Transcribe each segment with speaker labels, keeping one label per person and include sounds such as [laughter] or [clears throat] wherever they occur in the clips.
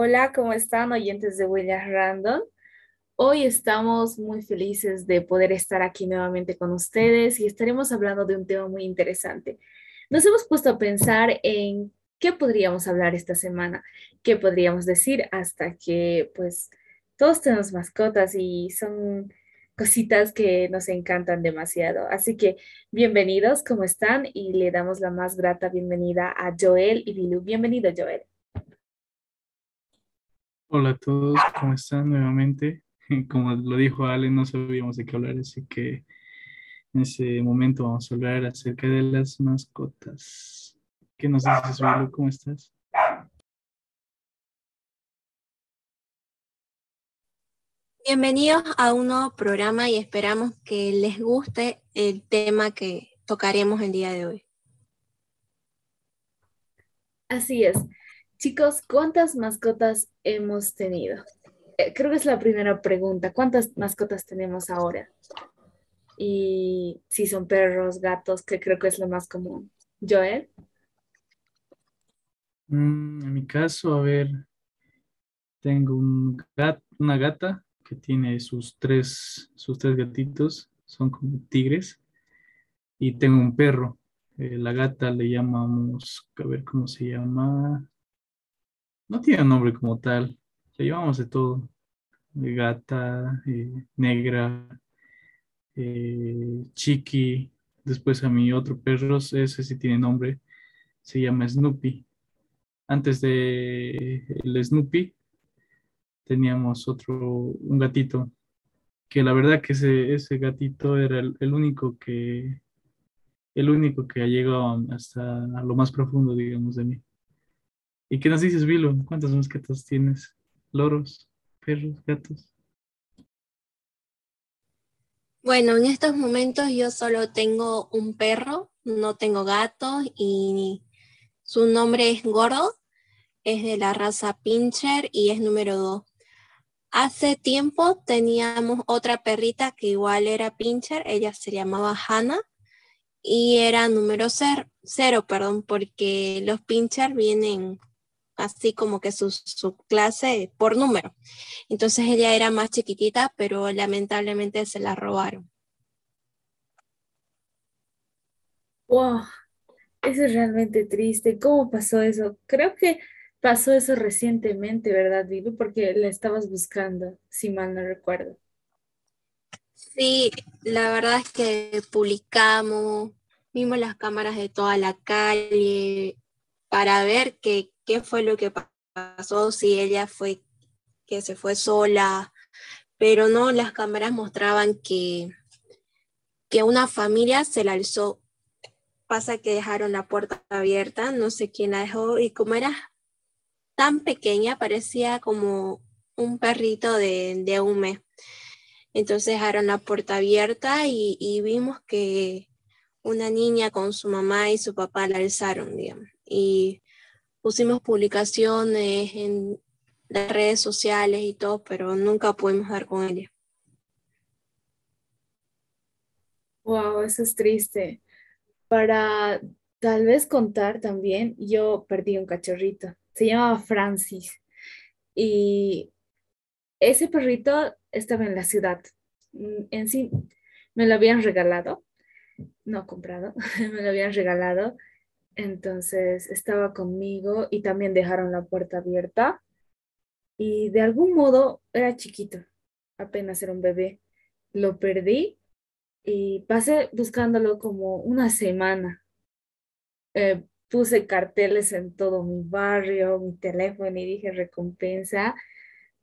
Speaker 1: Hola, ¿cómo están oyentes de Huellas Random? Hoy estamos muy felices de poder estar aquí nuevamente con ustedes y estaremos hablando de un tema muy interesante. Nos hemos puesto a pensar en qué podríamos hablar esta semana, qué podríamos decir hasta que pues todos tenemos mascotas y son cositas que nos encantan demasiado. Así que bienvenidos, ¿cómo están? Y le damos la más grata bienvenida a Joel y Bilu. Bienvenido, Joel.
Speaker 2: Hola a todos, ¿cómo están nuevamente? [laughs] Como lo dijo Ale, no sabíamos de qué hablar, así que en ese momento vamos a hablar acerca de las mascotas. ¿Qué nos dices, Bilu? ¿Cómo estás?
Speaker 3: Bienvenidos a un nuevo programa y esperamos que les guste el tema que tocaremos el día de hoy.
Speaker 1: Así es. Chicos, ¿cuántas mascotas hemos tenido? Eh, creo que es la primera pregunta. ¿Cuántas mascotas tenemos ahora? Y si son perros, gatos, que creo que es lo más común. Joel.
Speaker 2: Mm, en mi caso, a ver, tengo un una gata que tiene sus tres, sus tres gatitos, son como tigres, y tengo un perro. Eh, la gata le llamamos, a ver cómo se llama, no tiene nombre como tal, le llamamos de todo. Gata, eh, negra, eh, chiqui. Después a mi otro perro, ese sí tiene nombre, se llama Snoopy. Antes de el Snoopy teníamos otro, un gatito, que la verdad que ese, ese gatito era el, el único que, el único que ha llegado hasta lo más profundo, digamos, de mí. ¿Y qué nos dices, Vilo? ¿Cuántas mascotas tienes? ¿Loros, perros, gatos?
Speaker 3: Bueno, en estos momentos yo solo tengo un perro, no tengo gatos y su nombre es Gordo, es de la raza Pincher y es número 2. Hace tiempo teníamos otra perrita que igual era Pincher, ella se llamaba Hannah y era número cero, cero perdón, porque los Pincher vienen así como que su, clase por número. Entonces ella era más chiquitita, pero lamentablemente se la robaron.
Speaker 1: Wow, eso es realmente triste. ¿Cómo pasó eso? Creo que pasó eso recientemente, ¿verdad, Vilu? Porque la estabas buscando, si mal no recuerdo.
Speaker 3: Sí, la verdad es que publicamos, vimos las cámaras de toda la calle para ver qué, qué fue lo que pasó, si ella fue que se fue sola, pero no, las cámaras mostraban que, que una familia se la alzó. Pasa que dejaron la puerta abierta, no sé quién la dejó, y como era tan pequeña, parecía como un perrito de, de un mes. Entonces dejaron la puerta abierta y, y, vimos que una niña con su mamá y su papá la alzaron, digamos. Y pusimos publicaciones en las redes sociales y todo, pero nunca pudimos dar con ella.
Speaker 1: Wow, eso es triste. Para tal vez contar también, yo perdí un cachorrito. Se llamaba Francis. Y ese perrito estaba en la ciudad. Mm, en sí, me lo habían regalado. No comprado, [laughs] me lo habían regalado entonces estaba conmigo y también dejaron la puerta abierta y de algún modo era chiquito, apenas era un bebé. Lo perdí y pasé buscándolo como una semana. Eh, puse carteles en todo mi barrio, mi teléfono y dije recompensa.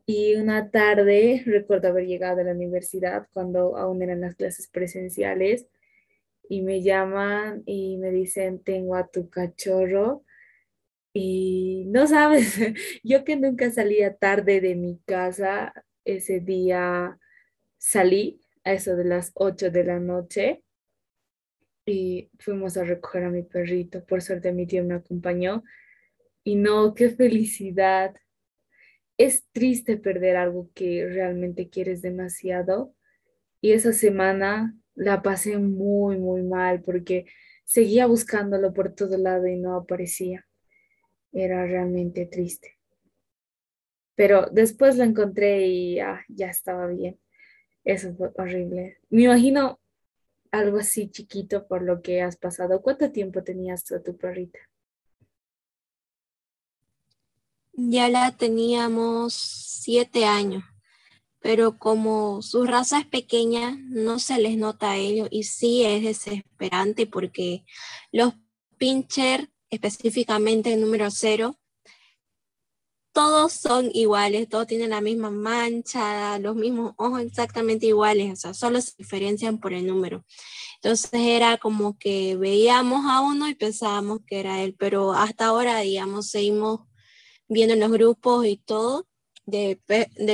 Speaker 1: Y una tarde, recuerdo haber llegado a la universidad cuando aún eran las clases presenciales y me llaman y me dicen, tengo a tu cachorro. Y no sabes, [laughs] yo que nunca salía tarde de mi casa, ese día salí a eso de las 8 de la noche y fuimos a recoger a mi perrito. Por suerte mi tío me acompañó y no, qué felicidad. Es triste perder algo que realmente quieres demasiado y esa semana la pasé muy, muy mal porque seguía buscándolo por todo lado y no aparecía. Era realmente triste. pero después lo encontré y ah, ya estaba bien. Eso fue horrible. Me imagino algo así chiquito por lo que has pasado. ¿Cuánto tiempo tenías tú tu perrita?
Speaker 3: Ya la teníamos siete años, pero como su raza es pequeña, no se les nota a ellos y sí es desesperante porque los pincher, específicamente el número cero, todos son iguales, todos tienen la misma mancha, los mismos ojos exactamente iguales, o sea, solo se diferencian por el número. Entonces era como que veíamos a uno y pensábamos que era él, pero hasta ahora, digamos, seguimos viendo en los grupos y todo de,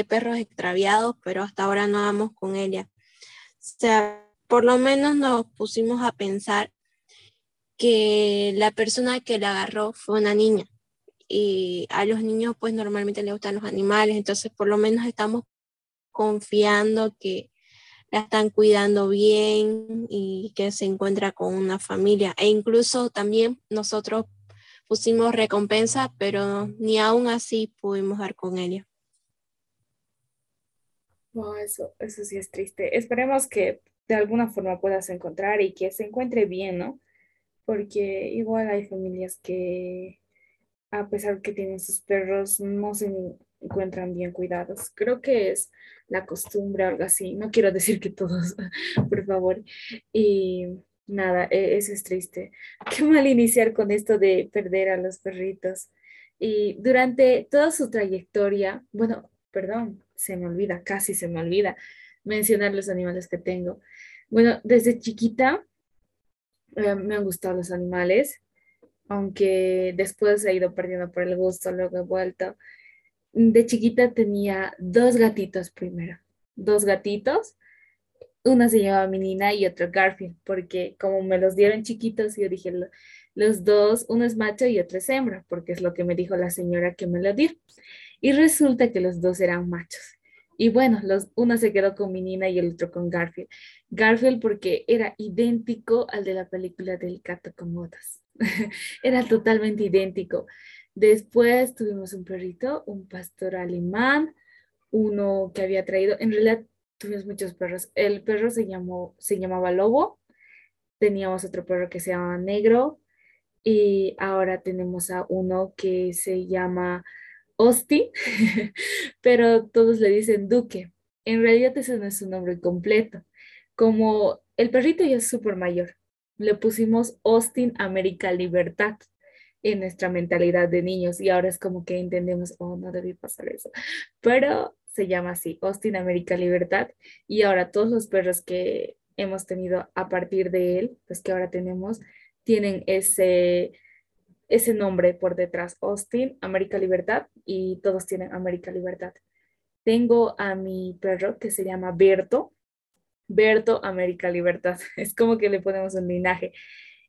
Speaker 3: perros extraviados, pero hasta ahora no vamos con ella. O sea, por lo menos nos pusimos a pensar que la persona que la agarró fue una niña y a los niños pues normalmente les gustan los animales, entonces por lo menos estamos confiando que la están cuidando bien y que se encuentra con una familia. E incluso también nosotros pusimos recompensa, pero ni aún así pudimos dar con ella.
Speaker 1: Eso, eso sí es triste. Esperemos que de alguna forma puedas encontrar y que se encuentre bien, ¿no? Porque igual hay familias que a pesar que tienen sus perros, no se encuentran bien cuidados. Creo que es la costumbre algo así. No quiero [laughs] decir que todos, por favor. Y nada, e-, eso es triste. Qué mal iniciar con esto de perder a los perritos. Y durante toda su trayectoria, bueno, perdón, se me olvida, casi se me olvida mencionar los animales que tengo. Bueno, desde chiquita eh, me han gustado los animales aunque después he ido perdiendo por el gusto, luego he vuelto. De chiquita tenía dos gatitos primero, dos gatitos. Una se llamaba Minina y otro Garfield, porque como me los dieron chiquitos, yo dije, los dos, uno es macho y otro es hembra, porque es lo que me dijo la señora que me lo dio. Y resulta que los dos eran machos. Y bueno, los, uno se quedó con Minina y el otro con Garfield. Garfield porque era idéntico al de la película del gato con botas. [laughs] Era totalmente idéntico. Después tuvimos un perrito, un pastor alemán, uno que había traído, en realidad tuvimos muchos perros. El perro se, llamó, se llamaba Lobo, teníamos otro perro que se llamaba Negro y ahora tenemos a uno que se llama Austin, [laughs] pero todos le dicen Duque. En realidad ese no es su nombre completo. Como el perrito ya es súper mayor, le pusimos Austin América Libertad en nuestra mentalidad de niños y ahora es como que entendemos, oh, no debí pasar eso, pero se llama así, Austin América Libertad y ahora todos los perros que hemos tenido a partir de él, pues que ahora tenemos, tienen ese, ese nombre por detrás, Austin América Libertad y todos tienen América Libertad. Tengo a mi perro que se llama Berto, Berto, América Libertad. [laughs] Es como que le ponemos un linaje.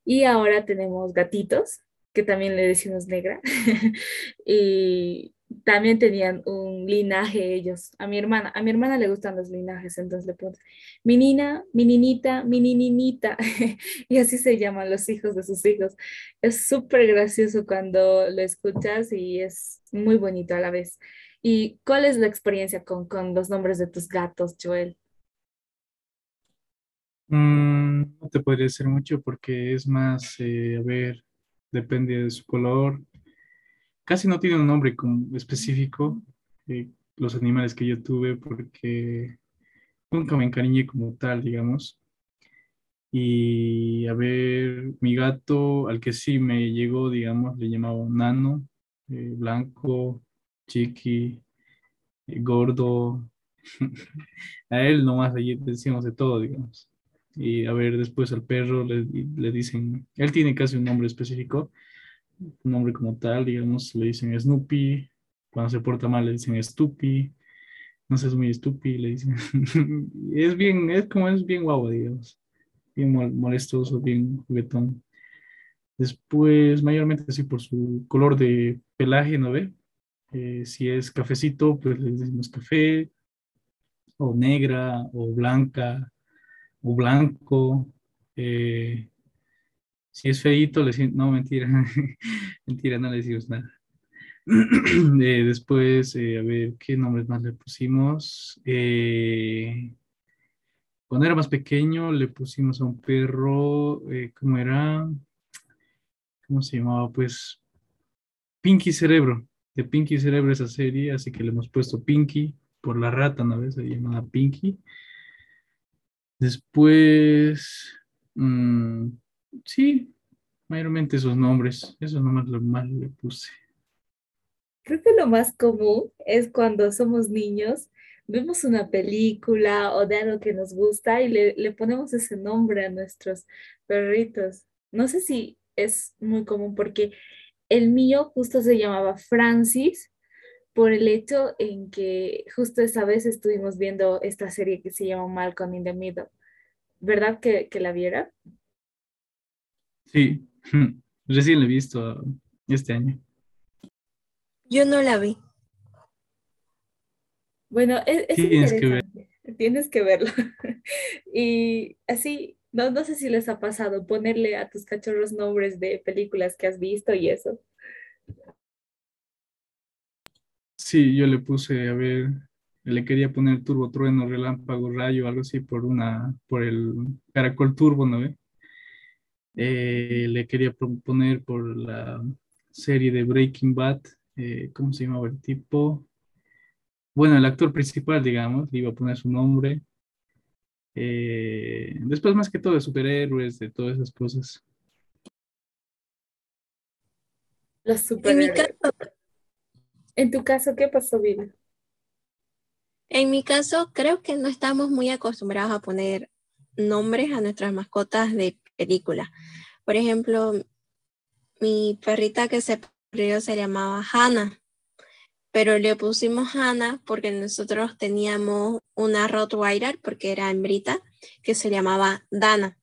Speaker 1: Y ahora tenemos gatitos, que también le decimos negra. [laughs] y también tenían un linaje ellos. A mi hermana, a mi hermana le gustan los linajes, entonces le pones mi nina, mi ninita, mi nininita. [laughs] y así se llaman los hijos de sus hijos. Es súper gracioso cuando lo escuchas y es muy bonito a la vez. ¿Y cuál es la experiencia con, con los nombres de tus gatos, Joel?
Speaker 2: Mm, no te podría decir mucho porque es más, eh, a ver, depende de su color. Casi no tiene un nombre específico eh, los animales que yo tuve porque nunca me encariñé como tal, digamos. Y a ver, mi gato, al que sí me llegó, digamos, le llamaba Nano, eh, blanco, chiqui, gordo. [laughs] a él nomás allí decimos de todo, digamos. Y a ver, después al perro le, le dicen, él tiene casi un nombre específico, nombre como tal, digamos, le dicen Snoopy, cuando se porta mal le dicen Stupi, no sé, es muy Stupi, le dicen. [laughs] es bien, es como es bien guau, digamos, bien molestoso, bien juguetón. Después, mayormente así por su color de pelaje, ¿no ve? Eh, si es cafecito, pues le decimos café, o negra, o blanca, o blanco. Eh, si es feito, le no, mentira, [laughs] mentira, no le decimos nada. [clears throat] Eh, después, eh, a ver, ¿qué nombres más le pusimos? Eh, cuando era más pequeño le pusimos a un perro, ¿cómo era? ¿Cómo se llamaba? Pues Pinky Cerebro, de Pinky Cerebro esa serie, así que le hemos puesto Pinky por la rata, ¿no ves? Se llama Pinky. Después, mm, sí, mayormente esos nombres, esos nombres lo más le puse.
Speaker 1: Creo que lo más común es cuando somos niños, vemos una película o de algo que nos gusta y le, le ponemos ese nombre a nuestros perritos. No sé si es muy común porque el mío justo se llamaba Francis por el hecho en que justo esa vez estuvimos viendo esta serie que se llama Malcolm in the Middle. ¿Verdad que, que la viera?
Speaker 2: Sí, [laughs] recién la he visto este año.
Speaker 3: Yo no la vi.
Speaker 1: Bueno, es, Tienes Que ver. Tienes que verlo. [laughs] y así, no, no sé si les ha pasado ponerle a tus cachorros nombres de películas que has visto y eso.
Speaker 2: Sí, yo le puse, a ver, le quería poner turbo, trueno, relámpago, rayo, algo así por una, por el caracol turbo, ¿no ve? Eh, le quería poner por la serie de Breaking Bad, eh, ¿cómo se llamaba el tipo? Bueno, el actor principal, digamos, le iba a poner su nombre. Eh, después, más que todo, de superhéroes, de todas esas cosas.
Speaker 1: Los superhéroes. En, tu caso, ¿qué pasó, Bill?
Speaker 3: En mi caso, creo que no estamos muy acostumbrados a poner nombres a nuestras mascotas de película. Por ejemplo, mi perrita que se se llamaba Hannah, pero le pusimos Hannah porque nosotros teníamos una Rottweiler, porque era hembrita, que se llamaba Dana.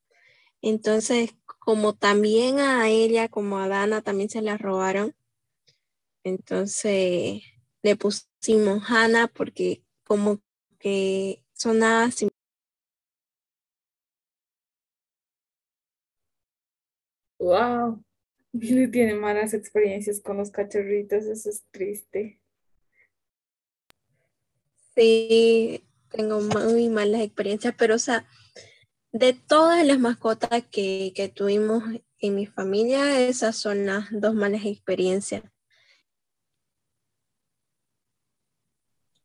Speaker 3: Entonces, como también a ella, como a Dana, también se la robaron, entonces le pusimos Hannah porque como que sonaba así.
Speaker 1: Wow. Billy [laughs] tiene malas experiencias con los cachorritos, eso es triste.
Speaker 3: Sí, tengo muy malas experiencias, pero o sea, de todas las mascotas que, que tuvimos en mi familia, esas son las dos malas experiencias.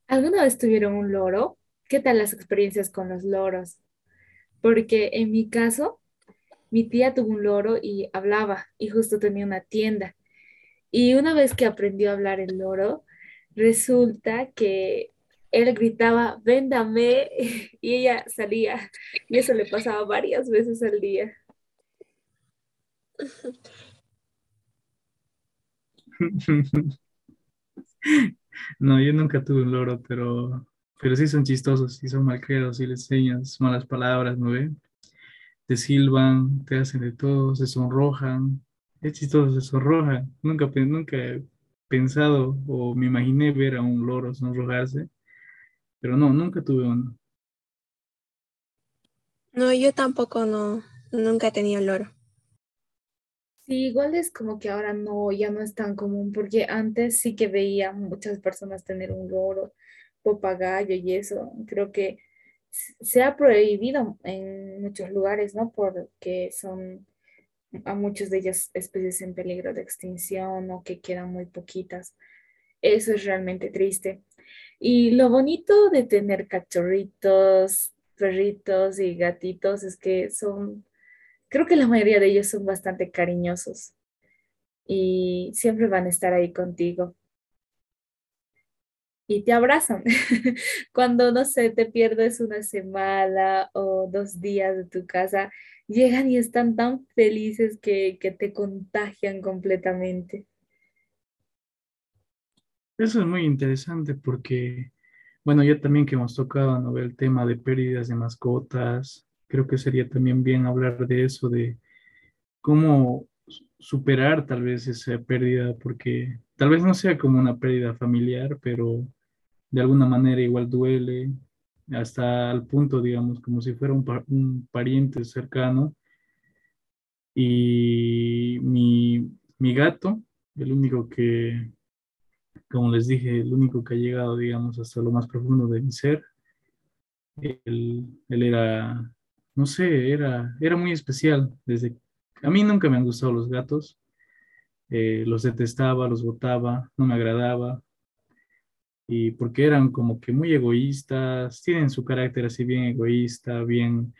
Speaker 1: ¿Alguna vez tuvieron un loro? ¿Qué tal las experiencias con los loros? Porque en mi caso, mi tía tuvo un loro y hablaba y justo tenía una tienda. Y una vez que aprendió a hablar el loro, resulta que él gritaba, véndame, [laughs] y ella salía. Y eso le pasaba varias veces al día. [laughs]
Speaker 2: No, yo nunca tuve un loro, pero, pero sí son chistosos, sí son malcriados, sí les enseñas malas palabras, ¿no ve? Te silban, te hacen de todo, se sonrojan. Es chistoso, se sonrojan. Nunca, nunca he pensado o me imaginé ver a un loro sonrojarse, pero no, nunca tuve uno.
Speaker 3: No, yo tampoco no, nunca he tenido loro.
Speaker 1: Sí, igual es como que ahora no, ya no es tan común, porque antes sí que veía muchas personas tener un loro, papagayo y eso. Creo que se ha prohibido en muchos lugares, ¿no? Porque son a muchos de ellas especies en peligro de extinción o que quedan muy poquitas. Eso es realmente triste. Y lo bonito de tener cachorritos, perritos y gatitos es que son, creo que la mayoría de ellos son bastante cariñosos y siempre van a estar ahí contigo y te abrazan. [laughs] Cuando, no sé, te pierdes una semana o dos días de tu casa, llegan y están tan felices que, te contagian completamente.
Speaker 2: Eso es muy interesante porque, bueno, ya también que hemos tocado ¿no? el tema de pérdidas de mascotas, creo que sería también bien hablar de eso, de cómo superar tal vez esa pérdida, porque tal vez no sea como una pérdida familiar, pero de alguna manera igual duele, hasta el punto, digamos, como si fuera un, pariente cercano. Y mi, gato, el único que, como les dije, el único que ha llegado, digamos, hasta lo más profundo de mi ser. Él, él era, no sé, era, era muy especial. Desde, a mí nunca me han gustado los gatos. Eh, los detestaba, los botaba, no me agradaba. Y porque eran como que muy egoístas, tienen su carácter así bien egoísta, bien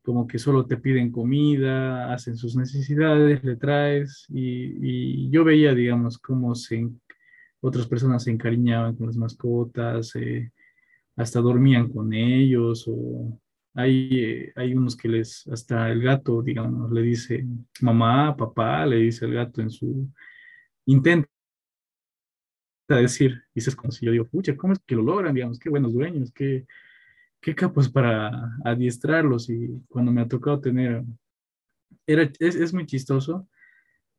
Speaker 2: como que solo te piden comida, hacen sus necesidades, le traes. Y, y yo veía, digamos, cómo se, otras personas se encariñaban con las mascotas, eh, hasta dormían con ellos, o hay, eh, hay unos que les, hasta el gato, digamos, le dice mamá, papá, le dice el gato en su intenta decir, y es como si yo digo, pucha, ¿cómo es que lo logran? Digamos, qué buenos dueños, qué, qué capos para adiestrarlos. Y cuando me ha tocado tener, era, es, es muy chistoso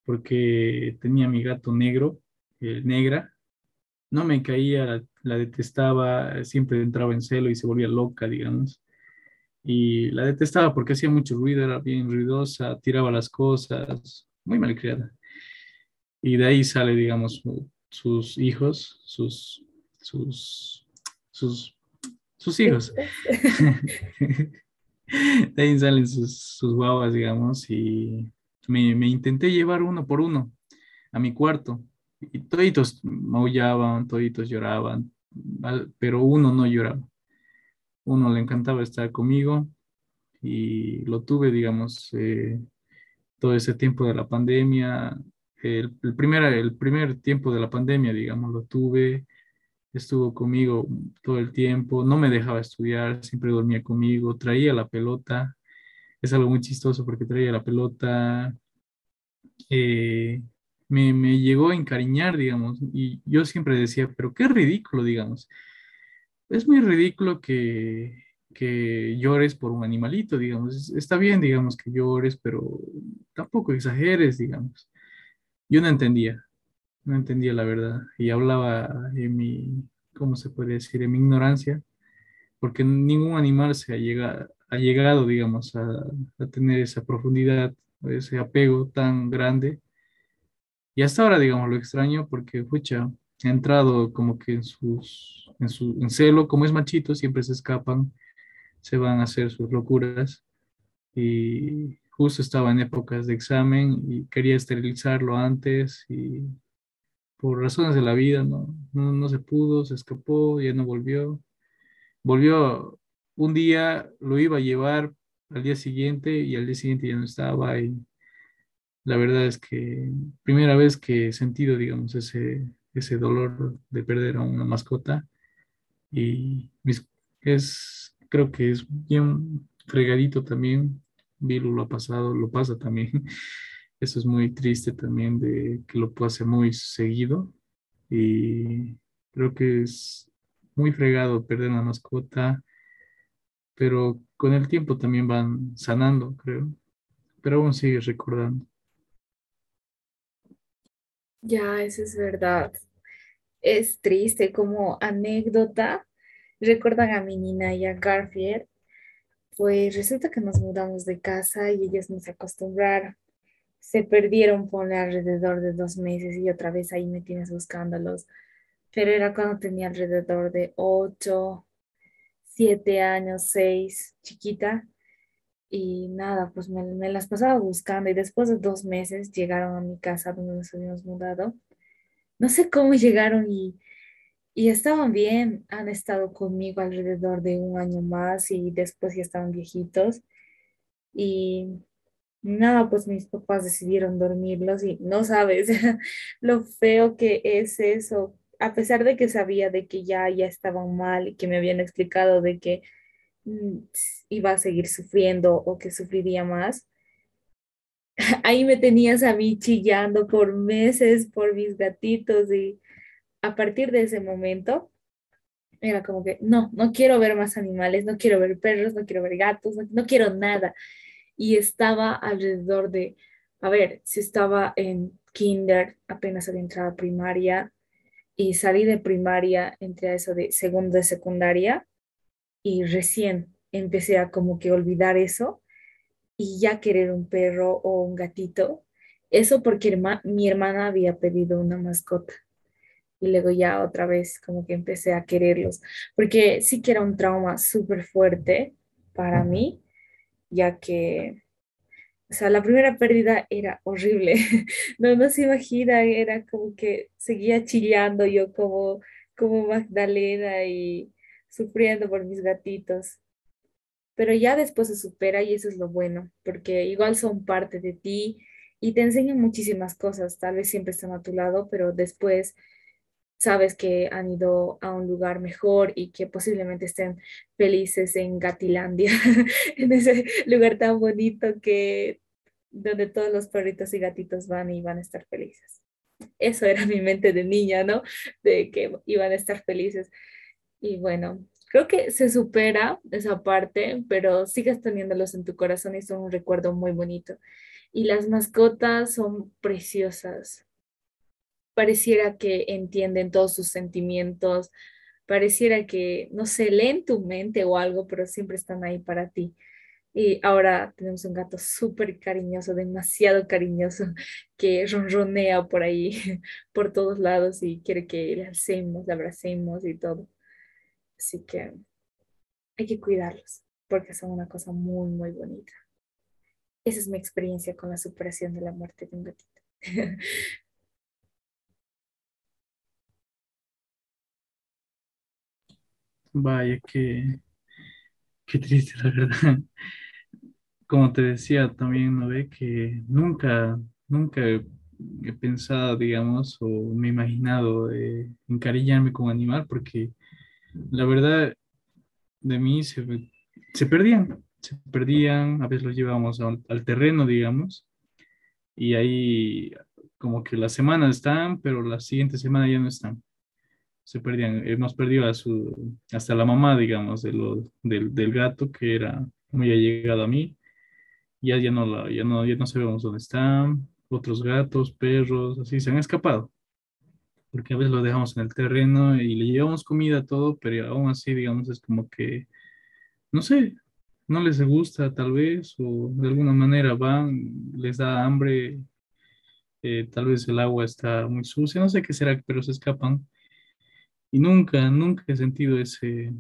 Speaker 2: porque tenía mi gato negro, eh, negra, no me caía, la, detestaba, siempre entraba en celo y se volvía loca, digamos. Y la detestaba porque hacía mucho ruido, era bien ruidosa, tiraba las cosas, muy malcriada. Y de ahí sale, digamos, sus hijos, sus, sus, sus, sus hijos. [laughs] de ahí salen sus, sus guaguas, digamos, y me, me intenté llevar uno por uno a mi cuarto y toditos maullaban, toditos lloraban, pero uno no lloraba. Uno le encantaba estar conmigo y lo tuve, digamos, eh, todo ese tiempo de la pandemia. El, primer, el primer tiempo de la pandemia, digamos, lo tuve, estuvo conmigo todo el tiempo, no me dejaba estudiar, siempre dormía conmigo, traía la pelota, es algo muy chistoso porque traía la pelota, eh, me, llegó a encariñar, digamos, y yo siempre decía, pero qué ridículo, digamos. Es muy ridículo que, que llores por un animalito, digamos. Está bien, digamos, que llores, pero tampoco exageres, digamos. Yo no entendía, no entendía la verdad y hablaba en mi, ¿cómo se puede decir?, en mi ignorancia, porque ningún animal se ha llegado, ha llegado digamos, a, a tener esa profundidad, ese apego tan grande y hasta ahora, digamos, lo extraño porque, pucha, ha entrado como que en sus, en su en celo, como es machito, siempre se escapan, se van a hacer sus locuras. Y justo estaba en épocas de examen y quería esterilizarlo antes y por razones de la vida no, no, no se pudo, se escapó, ya no volvió. Volvió un día, lo iba a llevar al día siguiente y al día siguiente ya no estaba y la verdad es que primera vez que he sentido, digamos, ese, ese dolor de perder a una mascota y es, creo que es bien fregadito también. Vilu lo ha pasado, lo pasa también. [laughs] Eso es muy triste también de que lo pase muy seguido y creo que es muy fregado perder una mascota, pero con el tiempo también van sanando, creo. Pero aún sigues recordando.
Speaker 1: Ya, eso es verdad. Es triste como anécdota. Recuerdan a mi niña y a Garfield. Pues resulta que nos mudamos de casa y ellos nos acostumbraron. Se perdieron por alrededor de dos meses y otra vez ahí me tienes buscándolos. Pero era cuando tenía alrededor de ocho, siete años, seis, chiquita. Y nada, pues me, las pasaba buscando y después de dos meses llegaron a mi casa donde nos habíamos mudado. No sé cómo llegaron y, y estaban bien, han estado conmigo alrededor de un año más y después ya estaban viejitos. Y nada, pues mis papás decidieron dormirlos y no sabes [laughs] lo feo que es eso, a pesar de que sabía de que ya, ya estaban mal y que me habían explicado de que iba a seguir sufriendo o que sufriría más. [laughs] Ahí me tenías a mí chillando por meses por mis gatitos y a partir de ese momento era como que no, no quiero ver más animales, no quiero ver perros, no quiero ver gatos, no, quiero nada. Y estaba alrededor de, a ver, si estaba en kinder, apenas había entrado a primaria y salí de primaria, entré a eso de segundo de secundaria y recién empecé a como que olvidar eso y ya querer un perro o un gatito. Eso porque mi hermana había pedido una mascota. y luego ya otra vez como que empecé a quererlos, porque sí que era un trauma súper fuerte para mí, ya que, o sea, la primera pérdida era horrible, [laughs] no, no se imagina, era como que seguía chillando yo como, como Magdalena y sufriendo por mis gatitos. Pero ya después se supera y eso es lo bueno, porque igual son parte de ti y te enseñan muchísimas cosas. Tal vez siempre están a tu lado, pero después sabes que han ido a un lugar mejor y que posiblemente estén felices en Gatilandia, [laughs] en ese lugar tan bonito que donde todos los perritos y gatitos van y van a estar felices. Eso era mi mente de niña, ¿no? De que iban a estar felices. Y bueno, creo que se supera esa parte, pero sigues teniéndolos en tu corazón y son un recuerdo muy bonito. Y las mascotas son preciosas pareciera que entienden todos sus sentimientos, pareciera que, no sé, leen tu mente o algo, pero siempre están ahí para ti. Y ahora tenemos un gato súper cariñoso, demasiado cariñoso, [laughs] que ronronea por ahí, [laughs] por todos lados y quiere que le alcemos, le abracemos y todo. Así que hay que cuidarlos porque son una cosa muy, muy bonita. Esa es mi experiencia con la superación de la muerte de un gatito. [laughs]
Speaker 2: Vaya, qué, qué triste, la verdad. Como te decía también, ¿no ve? Que nunca, nunca he, he pensado, digamos, o me he imaginado eh, encariñarme con un animal, porque la verdad de mí se, se perdían, se perdían, a veces los llevábamos al, al terreno, digamos, y ahí como que las semanas están, pero la siguiente semana ya no están se perdían. Hemos perdido a su, hasta la mamá, digamos, de lo, del, del, gato que era muy allegado a mí. Ya, ya, no la, ya, no, ya no sabemos dónde están. Otros gatos, perros, así se han escapado. Porque a veces lo dejamos en el terreno y le llevamos comida, todo, pero aún así, digamos, es como que, no sé, no les gusta tal vez, o de alguna manera van, les da hambre, eh, tal vez el agua está muy sucia, no sé qué será, pero se escapan y nunca, nunca he sentido ese,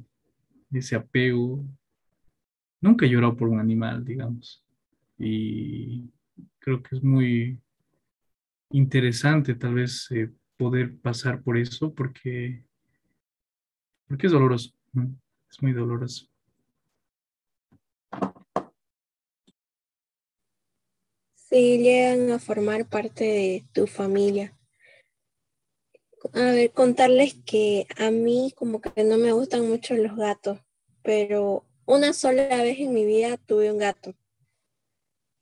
Speaker 2: ese apego. Nunca he llorado por un animal, digamos. Y creo que es muy interesante tal vez eh, poder pasar por eso porque, porque es doloroso. Es muy doloroso.
Speaker 3: Sí, llegan a formar parte de tu familia. A ver, contarles que a mí como que no me gustan mucho los gatos, pero una sola vez en mi vida tuve un gato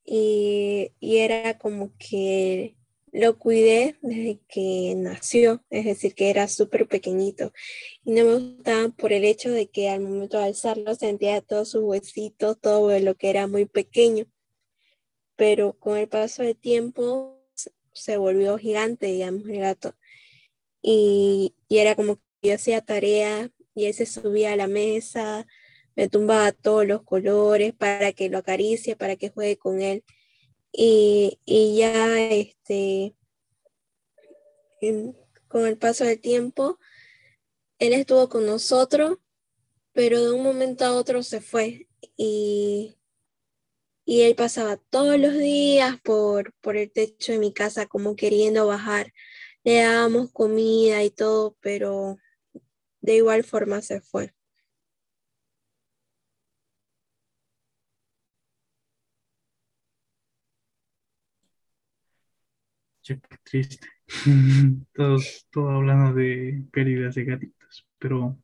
Speaker 3: y, y era como que lo cuidé desde que nació, es decir, que era súper pequeñito. Y no me gustaba por el hecho de que al momento de alzarlo sentía todos sus huesitos, todo lo que era muy pequeño, pero con el paso del tiempo se volvió gigante, digamos, el gato. Y, era como que yo hacía tarea y él se subía a la mesa, me tumbaba todos los colores para que lo acaricie, para que juegue con él. Y, ya este, con el paso del tiempo, él estuvo con nosotros, pero de un momento a otro se fue. Y, y él pasaba todos los días por, por el techo de mi casa como queriendo bajar le dábamos comida y todo, pero de igual forma se fue.
Speaker 2: Qué triste. [laughs] Todos, todo hablando de pérdidas de gatitos, pero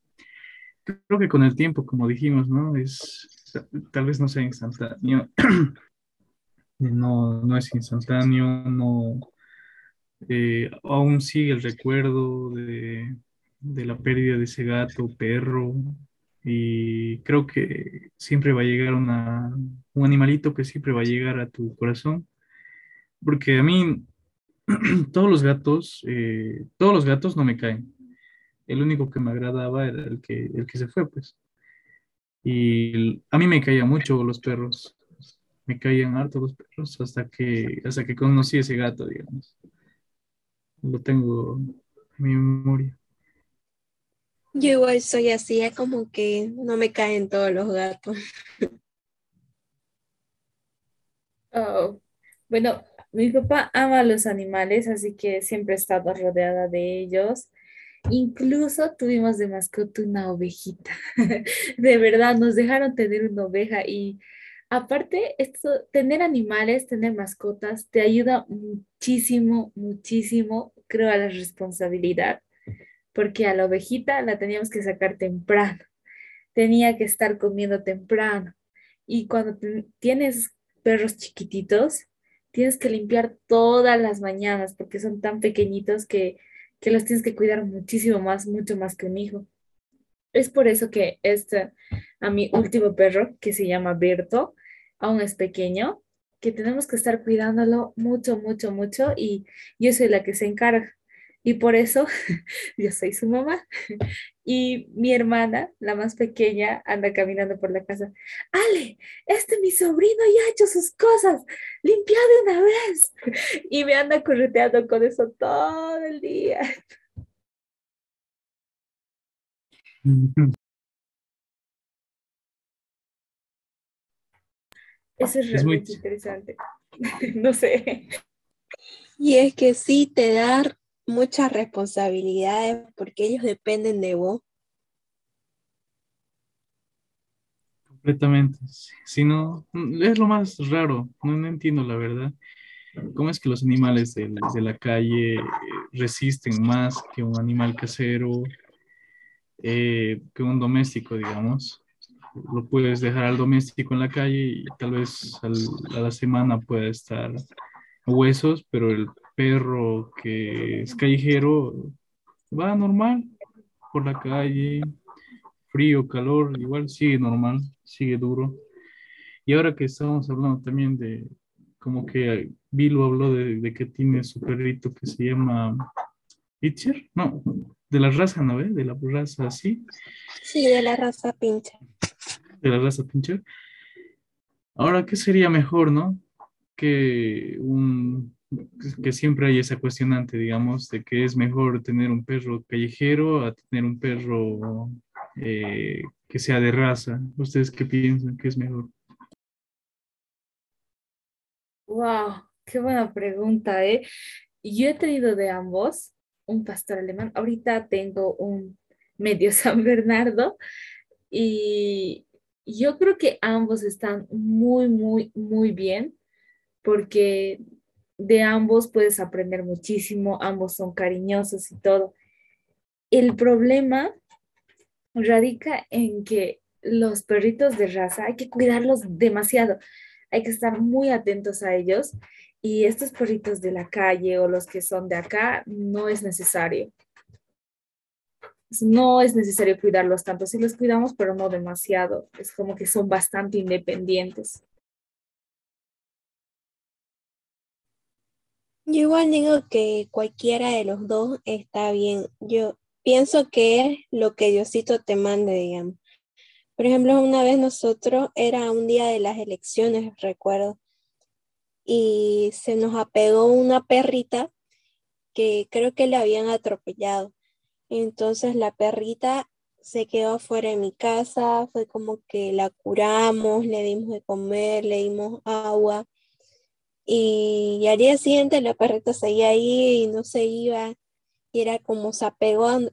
Speaker 2: creo que con el tiempo, como dijimos, ¿no? Es, tal vez no sea instantáneo. [clears throat] No, no es instantáneo, no, eh, aún sigue el recuerdo de, la pérdida de ese gato, perro, y creo que siempre va a llegar una, un animalito que siempre va a llegar a tu corazón, porque a mí [clears throat] todos los gatos, eh, todos los gatos no me caen. El único que me agradaba era el que, el que se fue, pues. Y a mí me caían mucho los perros. Me caían harto los perros hasta que, hasta que conocí ese gato, digamos lo tengo, mi memoria.
Speaker 3: Yo igual soy así, es como que no me caen todos los gatos.
Speaker 1: Oh, bueno, mi papá ama a los animales, así que siempre he estado rodeada de ellos. Incluso tuvimos de mascota una ovejita. [laughs] De verdad, nos dejaron tener una oveja y aparte, esto, tener animales, tener mascotas, te ayuda muchísimo, muchísimo, creo, a la responsabilidad, porque a la ovejita la teníamos que sacar temprano, tenía que estar comiendo temprano. Y cuando tienes perros chiquititos, tienes que limpiar todas las mañanas porque son tan pequeñitos que que los tienes que cuidar muchísimo más, mucho más que un hijo. Es por eso que este, a mi último perro, que se llama Berto, aún es pequeño, que tenemos que estar cuidándolo mucho, mucho, mucho y yo soy la que se encarga. Y por eso [laughs] yo soy su mamá. Y mi hermana, la más pequeña, anda caminando por la casa. Ale, este mi sobrino ya ha hecho sus cosas. Limpia de una vez. [laughs] Y me anda correteando con eso todo el día. [laughs] Eso es, realmente interesante. [laughs] no sé.
Speaker 3: Y es que sí te da muchas responsabilidades porque ellos dependen de vos.
Speaker 2: Completamente. Si no, es lo más raro. No, entiendo la verdad. ¿Cómo es que los animales de, la calle eh, resisten más que un animal casero, eh, que un doméstico, digamos? Lo puedes dejar al doméstico en la calle y tal vez a la semana pueda estar huesos, pero el perro que es callejero va normal por la calle, frío, calor, igual sigue normal, sigue duro. Y ahora que estamos hablando también de, como que Vilo habló de, que tiene su perrito que se llama Pitcher, no, de la raza, ¿no ve? De la raza así.
Speaker 3: Sí, de la raza Pincher.
Speaker 2: De la raza Pincher. Ahora, ¿qué sería mejor, no? Que un que siempre hay esa cuestionante, digamos, de que es mejor tener un perro callejero a tener un perro eh, que sea de raza. ¿Ustedes qué piensan que es mejor?
Speaker 1: Wow, qué buena pregunta, ¿eh? Yo he tenido de ambos un pastor alemán. Ahorita tengo un medio [laughs] San Bernardo y yo creo que ambos están muy, muy, muy bien porque de ambos puedes aprender muchísimo, ambos son cariñosos y todo. El problema radica en que los perritos de raza hay que cuidarlos demasiado, hay que estar muy atentos a ellos y estos perritos de la calle o los que son de acá no es necesario. No es necesario cuidarlos tanto, sí los cuidamos, pero no demasiado. Es como que son bastante independientes.
Speaker 3: Yo igual digo que cualquiera de los dos está bien. Yo pienso que es lo que Diosito te mande, digamos. Por ejemplo, una vez nosotros, era un día de las elecciones, recuerdo, y se nos apegó una perrita que creo que le habían atropellado. Entonces la perrita se quedó afuera de mi casa, fue como que la curamos, le dimos de comer, le dimos agua y, al día siguiente la perrita seguía ahí y no se iba. Y era como, se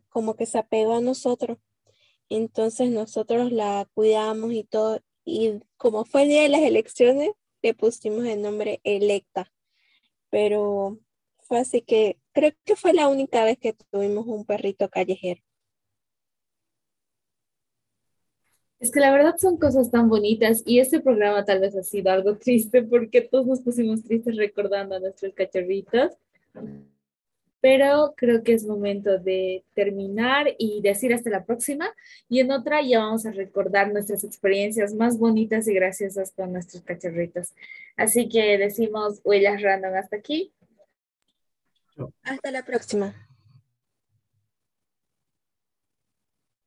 Speaker 3: como que se apegó a nosotros. Entonces nosotros la cuidamos y todo. Y como fue el día de las elecciones, le pusimos el nombre Electa. Pero fue así que creo que fue la única vez que tuvimos un perrito callejero.
Speaker 1: Es que la verdad son cosas tan bonitas y este programa tal vez ha sido algo triste porque todos nos pusimos tristes recordando a nuestros cachorritos. Pero creo que es momento de terminar y decir hasta la próxima. Y en otra ya vamos a recordar nuestras experiencias más bonitas y graciosas con nuestros cachorritos. Así que decimos huellas random hasta aquí.
Speaker 3: Hasta la próxima.